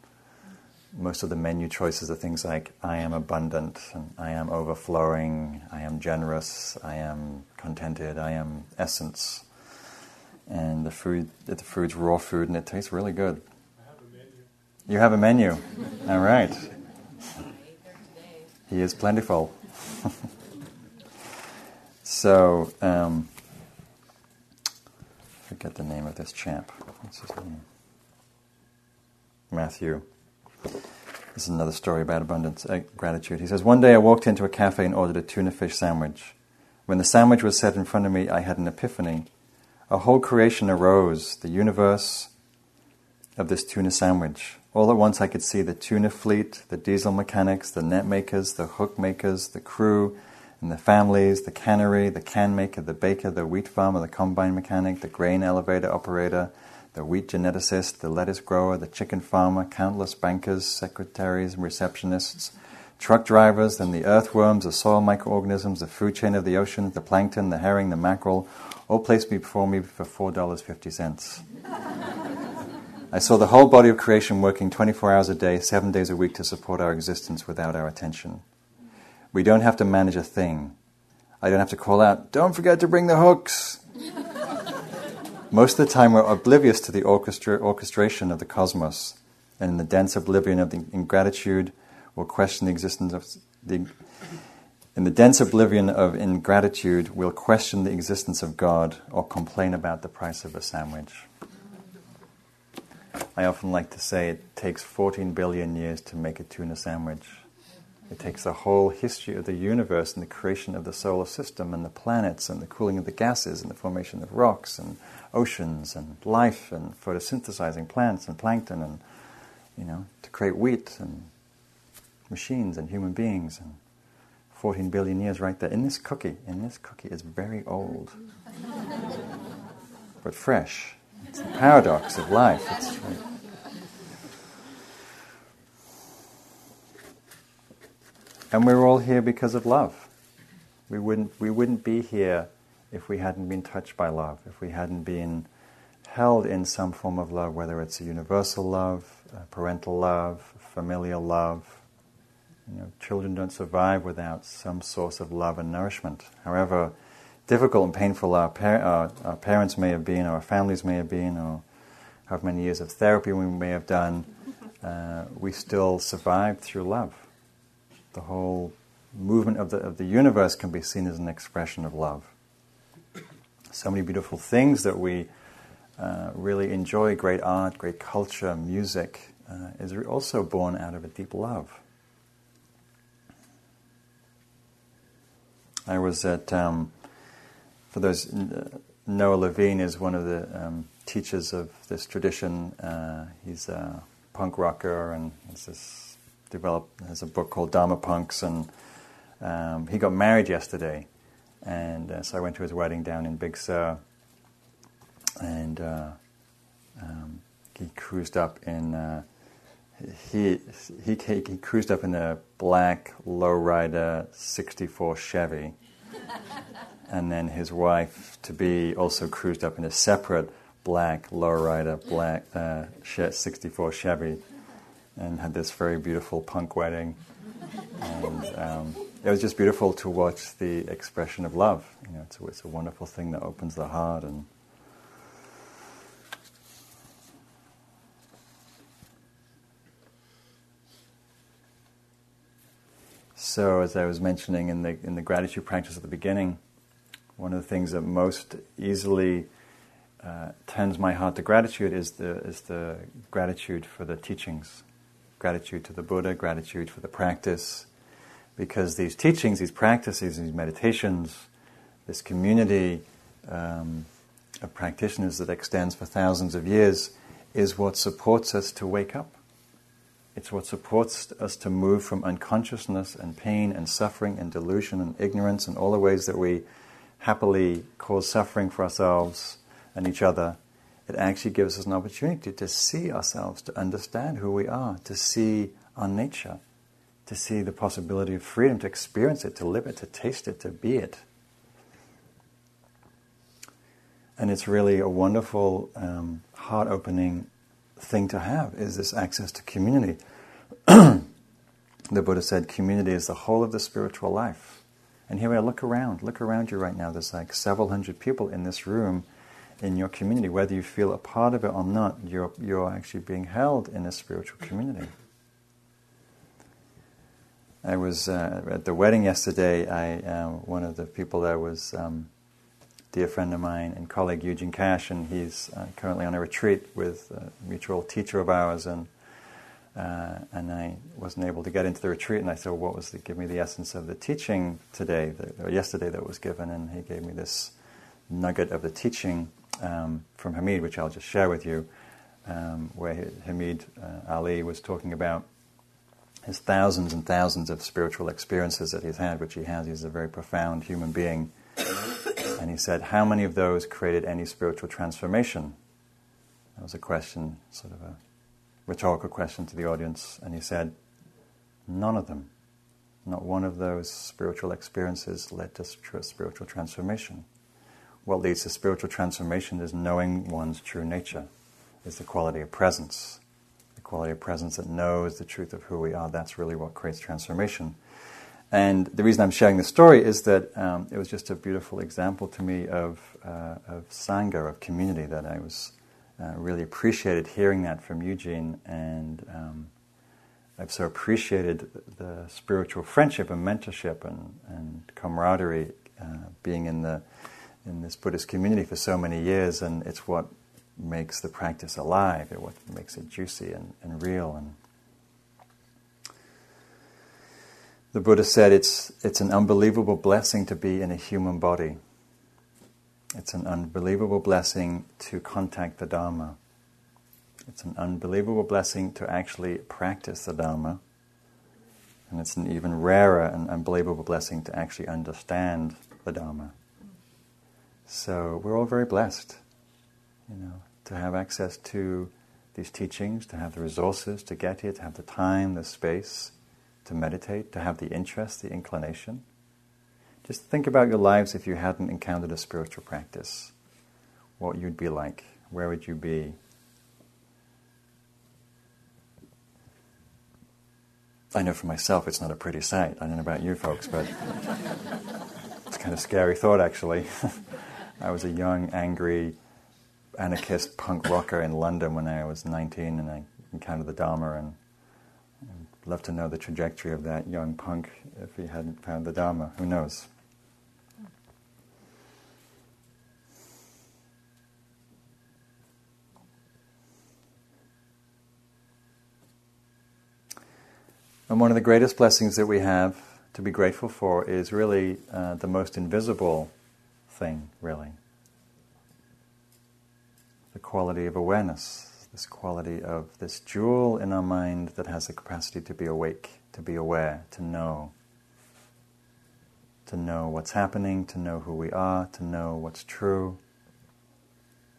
most of the menu choices are things like I am abundant, and I am overflowing, I am generous, I am contented, I am essence and the food the food's raw food and it tastes really good. You have a menu. <laughs> All right. He is plentiful. <laughs> So, um, forget the name of this chap. What's his name? Matthew. This is another story about abundance, uh, gratitude. He says, One day I walked into a cafe and ordered a tuna fish sandwich. When the sandwich was set in front of me, I had an epiphany. A whole creation arose, the universe of this tuna sandwich. All at once I could see the tuna fleet, the diesel mechanics, the net makers, the hook makers, the crew, and the families, the cannery, the can maker, the baker, the wheat farmer, the combine mechanic, the grain elevator operator, the wheat geneticist, the lettuce grower, the chicken farmer, countless bankers, secretaries, and receptionists, truck drivers, then the earthworms, the soil microorganisms, the food chain of the ocean, the plankton, the herring, the mackerel, Oh, all placed before me for $4.50. I saw the whole body of creation working 24 hours a day, seven days a week to support our existence without our attention. We don't have to manage a thing. I don't have to call out, don't forget to bring the hooks. Most of the time, we're oblivious to the orchestra- orchestration of the cosmos, and in the dense oblivion of the ingratitude, we'll question the existence of the. In the dense oblivion of ingratitude, we'll question the existence of God or complain about the price of a sandwich. I often like to say it takes 14 billion years to make a tuna sandwich. It takes the whole history of the universe and the creation of the solar system and the planets and the cooling of the gases and the formation of rocks and oceans and life and photosynthesizing plants and plankton and, you know, to create wheat and machines and human beings and 14 billion years right there. In this cookie, in this cookie is very old, but fresh. It's the paradox of life. It's, and we're all here because of love. We wouldn't, we wouldn't be here if we hadn't been touched by love, if we hadn't been held in some form of love, whether it's a universal love, a parental love, familial love. You know, children don't survive without some source of love and nourishment. However difficult and painful our, par- our, our parents may have been, or our families may have been, or however many years of therapy we may have done, uh, we still survived through love. The whole movement of the, of the universe can be seen as an expression of love so many beautiful things that we uh, really enjoy great art, great culture, music uh, is also born out of a deep love. I was at, um, for those, Noah Levine is one of the um, teachers of this tradition. Uh, he's a punk rocker and has this developed has a book called Dharma Punks, and um, he got married yesterday. And uh, so I went to his wedding down in Big Sur, and uh, um, he cruised up in uh, he, he he cruised up in a black lowrider '64 Chevy, <laughs> and then his wife to be also cruised up in a separate black lowrider black uh, '64 Chevy, and had this very beautiful punk wedding, and. Um, it was just beautiful to watch the expression of love. You know, it's a, it's a wonderful thing that opens the heart and. So, as I was mentioning in the in the gratitude practice at the beginning, one of the things that most easily uh, turns my heart to gratitude is the is the gratitude for the teachings, gratitude to the Buddha, gratitude for the practice, because these teachings, these practices, these meditations, this community um, of practitioners that extends for thousands of years is what supports us to wake up. It's what supports us to move from unconsciousness and pain and suffering and delusion and ignorance and all the ways that we happily cause suffering for ourselves and each other. It actually gives us an opportunity to see ourselves, to understand who we are, to see our nature to see the possibility of freedom, to experience it, to live it, to taste it, to be it. And it's really a wonderful, um, heart-opening thing to have is this access to community. <clears throat> the Buddha said, community is the whole of the spiritual life. And here are, look around, look around you right now. There's like several hundred people in this room in your community. Whether you feel a part of it or not, you're, you're actually being held in a spiritual community. I was uh, at the wedding yesterday. I uh, one of the people there was um, dear friend of mine and colleague Eugene Cash, and he's uh, currently on a retreat with a mutual teacher of ours, and uh, and I wasn't able to get into the retreat. And I said, well, "What was the, give me the essence of the teaching today or yesterday that was given?" And he gave me this nugget of the teaching um, from Hameed, which I'll just share with you, um, where Hameed uh, Ali was talking about his thousands and thousands of spiritual experiences that he's had, which he has. He's a very profound human being. And he said, How many of those created any spiritual transformation? That was a question, sort of a rhetorical question to the audience. And he said, None of them. Not one of those spiritual experiences led to spiritual transformation. What leads to spiritual transformation is knowing one's true nature, is the quality of presence The quality of presence that knows the truth of who we are. That's really what creates transformation. And the reason I'm sharing this story is that um, it was just a beautiful example to me of, uh, of Sangha, of community, that I was uh, really appreciated hearing that from Eugene. And um, I've so appreciated the spiritual friendship and mentorship and, and camaraderie uh, being in, the, in this Buddhist community for so many years. And it's what makes the practice alive, it what makes it juicy and, and real. And the Buddha said it's, it's an unbelievable blessing to be in a human body. It's an unbelievable blessing to contact the Dharma. It's an unbelievable blessing to actually practice the Dharma. And it's an even rarer and unbelievable blessing to actually understand the Dharma. So we're all very blessed, you know to have access to these teachings, to have the resources to get here, to have the time, the space to meditate, to have the interest, the inclination. Just think about your lives if you hadn't encountered a spiritual practice. What you'd be like. Where would you be? I know for myself it's not a pretty sight. I don't know about you folks, but <laughs> it's kind of scary thought actually. <laughs> I was a young, angry, anarchist punk rocker in London when I was 19 and I encountered the Dharma and love to know the trajectory of that young punk if he hadn't found the Dharma. Who knows? And one of the greatest blessings that we have to be grateful for is really uh, the most invisible thing, really the quality of awareness, this quality of this jewel in our mind that has the capacity to be awake, to be aware, to know. To know what's happening, to know who we are, to know what's true.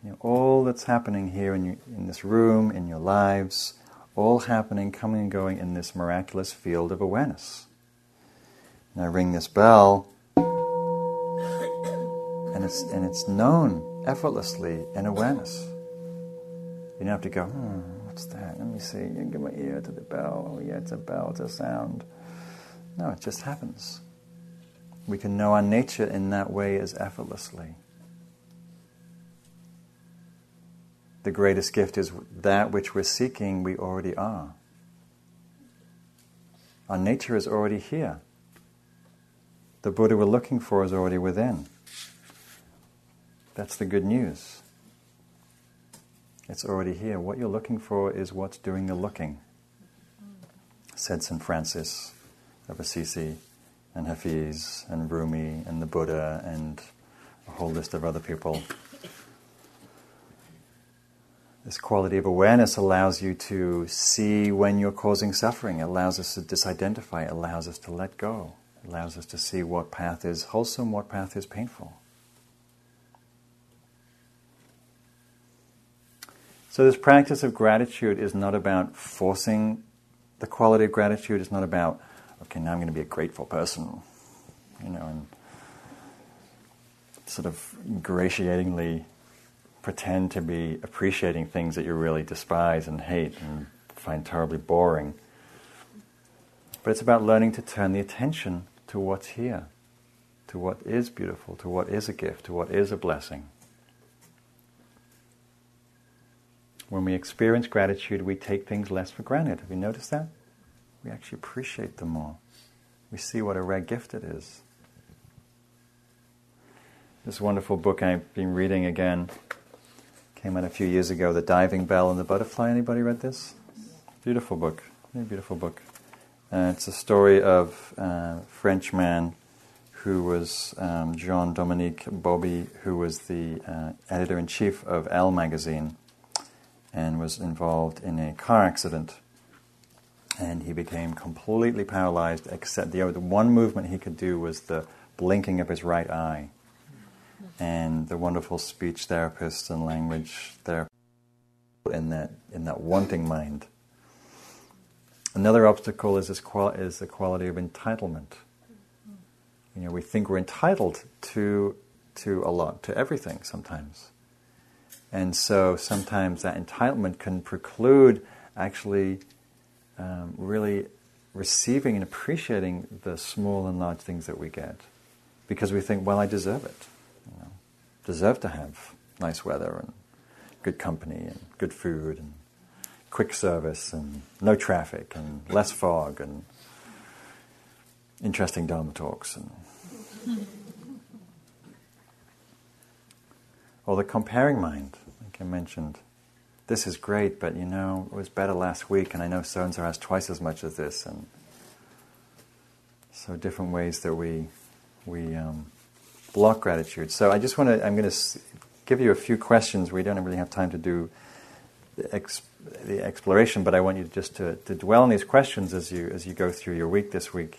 You know, all that's happening here in, in this room, in your lives, all happening, coming and going in this miraculous field of awareness. And I ring this bell, and it's, and it's known effortlessly in awareness. You don't have to go, hmm, what's that? Let me see. You give my ear to the bell. Oh, yeah, it's a bell, it's a sound. No, it just happens. We can know our nature in that way as effortlessly. The greatest gift is that which we're seeking, we already are. Our nature is already here. The Buddha we're looking for is already within. That's the good news. It's already here. What you're looking for is what's doing the looking, said St. Francis of Assisi, and Hafiz, and Rumi, and the Buddha, and a whole list of other people. This quality of awareness allows you to see when you're causing suffering. It allows us to disidentify. It allows us to let go. It allows us to see what path is wholesome, what path is painful. So, this practice of gratitude is not about forcing the quality of gratitude. It's not about, okay, now I'm going to be a grateful person, you know, and sort of ingratiatingly pretend to be appreciating things that you really despise and hate and find terribly boring. But it's about learning to turn the attention to what's here, to what is beautiful, to what is a gift, to what is a blessing. When we experience gratitude, we take things less for granted. Have you noticed that? We actually appreciate them more. we see what a rare gift it is. This wonderful book I've been reading again came out a few years ago, The Diving Bell and the Butterfly. Anybody read this? Beautiful book. Very beautiful book. Uh, it's a story of a French man who was um, Jean Dominique Bauby, who was the uh, editor in chief of Elle magazine and was involved in a car accident. And he became completely paralyzed, except the, the one movement he could do was the blinking of his right eye. And the wonderful speech therapist and language therapists in that, in that wanting mind. Another obstacle is, this is the quality of entitlement. You know, we think we're entitled to, to a lot, to everything sometimes. And so sometimes that entitlement can preclude actually um, really receiving and appreciating the small and large things that we get. Because we think, well, I deserve it. You know, deserve to have nice weather and good company and good food and quick service and no traffic and less fog and interesting Dharma talks and <laughs> or the comparing mind, I mentioned. This is great, but you know, it was better last week, and I know so and so has twice as much as this, and so different ways that we we um, block gratitude. So I just want to. I'm going to give you a few questions. We don't really have time to do the, the exploration, but I want you just to, to dwell on these questions as you as you go through your week this week.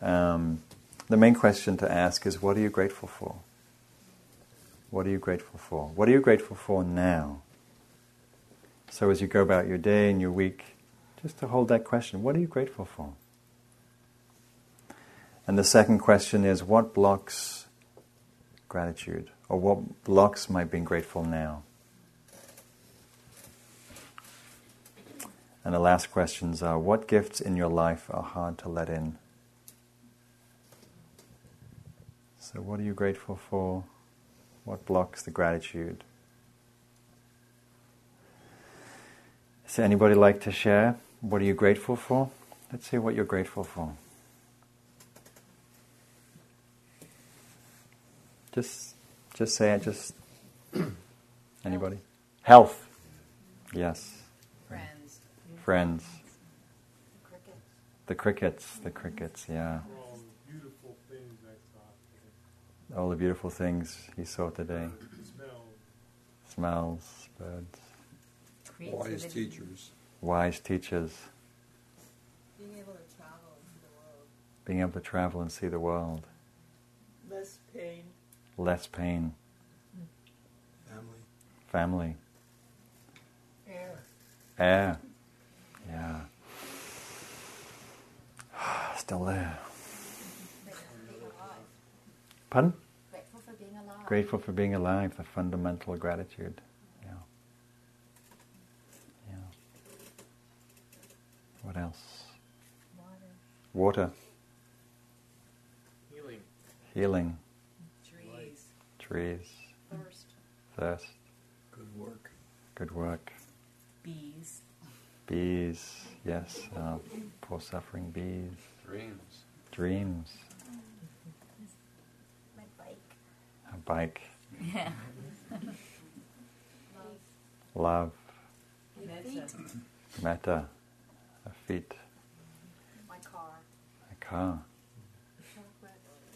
Um, the main question to ask is what are you grateful for? What are you grateful for? What are you grateful for now? So as you go about your day and your week, just to hold that question what are you grateful for? And the second question is what blocks gratitude? Or what blocks my being grateful now? And the last questions are what gifts in your life are hard to let in? So, what are you grateful for? What blocks the gratitude? Does anybody like to share? What are you grateful for? Let's see what you're grateful for. Just, just say it. Just <clears throat> anybody. Health. Yes. Friends. Friends. Cricket. The crickets. The crickets. Yeah. all the beautiful things I saw All the beautiful things he saw today. today. Smell. Smells, birds, Wise teachers. wise teachers. Being able to travel into the world. Being able to travel and see the world. Less pain. Less pain. Family. Family. Air. Air. Yeah. <sighs> Still there. Pardon? Grateful for being alive. Grateful for being alive, the fundamental gratitude. Yeah. Yeah. What else? Water. Water, Healing. healing, Trees. trees, Thirst. thirst, Good work. good work, Bees. bees, yes, uh, poor suffering bees, Dreams. dreams, My bike. a bike, Yeah. <laughs> love, Feet. metta, a feet, My car. My car,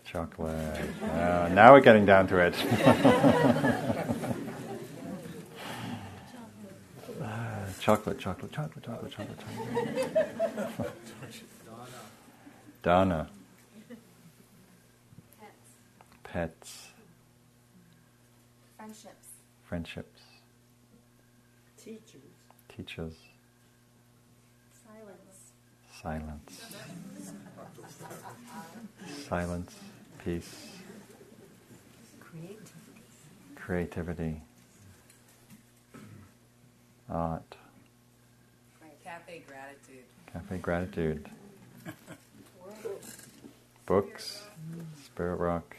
Chocolate. chocolate. Now we're getting down to it. Uh, <laughs> <laughs> chocolate, chocolate, chocolate, chocolate, chocolate, chocolate. Dana, Pets. pets, Friendships. friendships, Teachers. teachers, Silence. silence, silence, peace, Creativity. creativity, art, Cafe gratitude. cafe gratitude, books, spirit rock,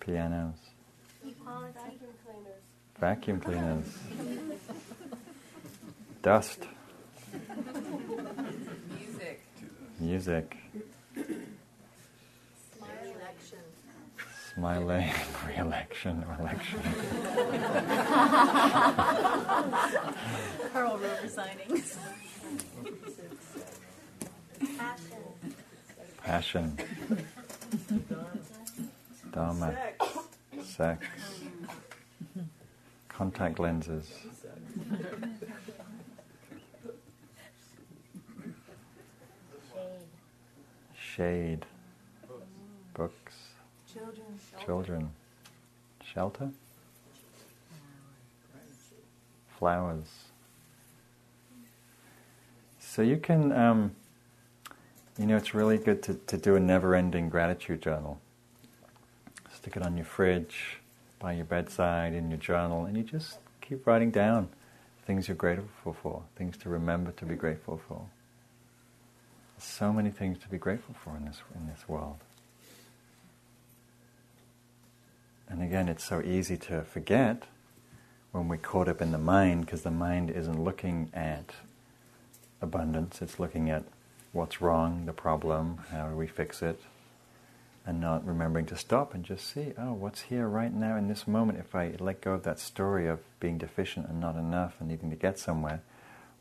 Piano. pianos, Vacuum cleaners. Vacuum cleaners. Dust. Music. Music. Smiling <laughs> re-election election. Pearl River signings. Passion. Passion. Dharma. Sex. Contact lenses. Shade. Books. Children. Children. Shelter. Flowers. So you can, um, you know, it's really good to, to do a never ending gratitude journal. Stick it on your fridge, by your bedside, in your journal, and you just keep writing down things you're grateful for, things to remember to be grateful for. There's so many things to be grateful for in this, in this world. And again, it's so easy to forget when we're caught up in the mind because the mind isn't looking at abundance, it's looking at what's wrong, the problem, how do we fix it, and not remembering to stop and just see, oh, what's here right now in this moment? If I let go of that story of being deficient and not enough and needing to get somewhere,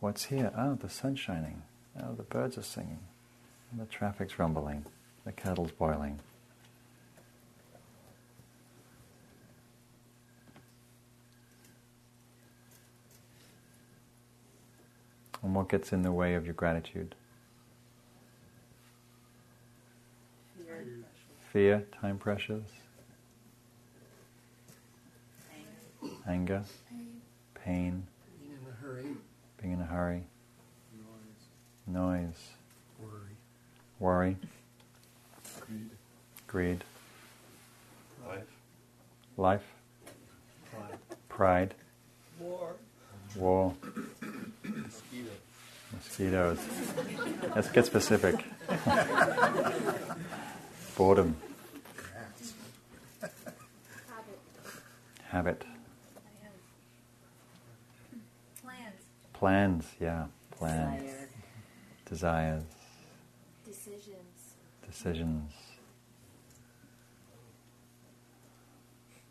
what's here? Oh, the sun's shining. Oh, the birds are singing. And the traffic's rumbling. The kettle's boiling. And what gets in the way of your gratitude? Fear, time pressures, anger, pain, Being in a hurry, being in a hurry, Noise. noise, worry, worry, Greed. greed, Life. life, Pride. pride, war, war, Mosquito. mosquitoes. Let's get specific. <laughs> Boredom, habit, Plans. plans, yeah, plans, Desire. desires, Decisions. decisions,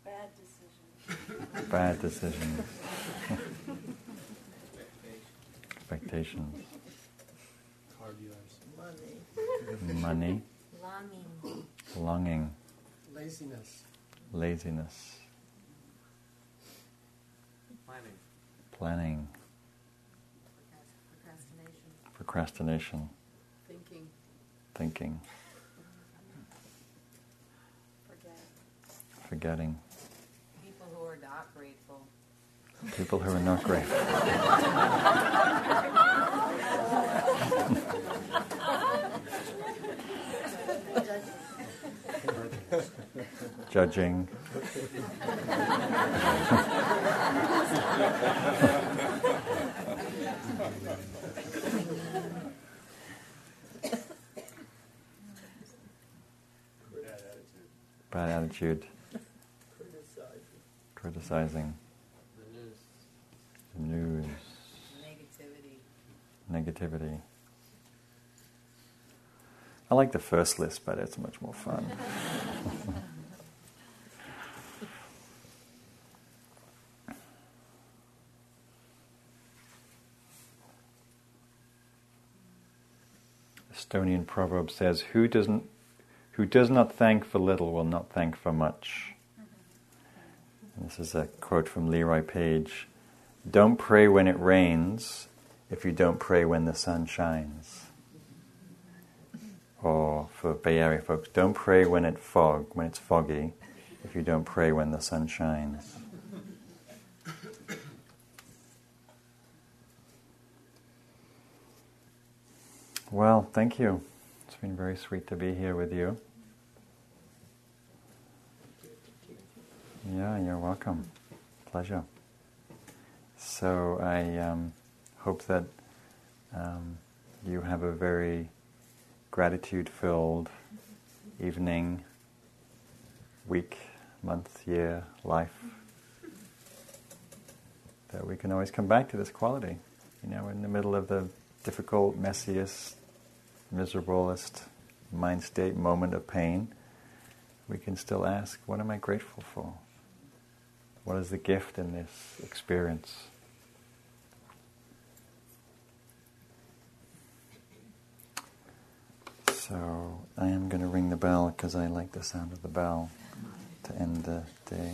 Bad decisions. bad decisions, expectations, Car. Money. money, Longing. longing, laziness, laziness, Planning. planning, Procrastination. procrastination, Thinking. thinking, Forget. forgetting, People who are not grateful. people who are not grateful. <laughs> Judging. <laughs> <laughs> Bad attitude. Criticizing. The news. News. Negativity. Negativity. I like the first list but it's much more fun. Proverb says, "Who doesn't, who does not thank for little, will not thank for much." And this is a quote from Leroy Paige: "Don't pray when it rains, if you don't pray when the sun shines." Or for Bay Area folks, don't pray when it fog, when it's foggy, if you don't pray when the sun shines. Well, thank you. It's been very sweet to be here with you. Yeah, you're welcome. Pleasure. So I um, hope that um, you have a very gratitude filled evening, week, month, year, life. That we can always come back to this quality. You know, in the middle of the difficult, messiest, miserablest mind state moment of pain, we can still ask, what am I grateful for? What is the gift in this experience? So I am going to ring the bell because I like the sound of the bell to end the day.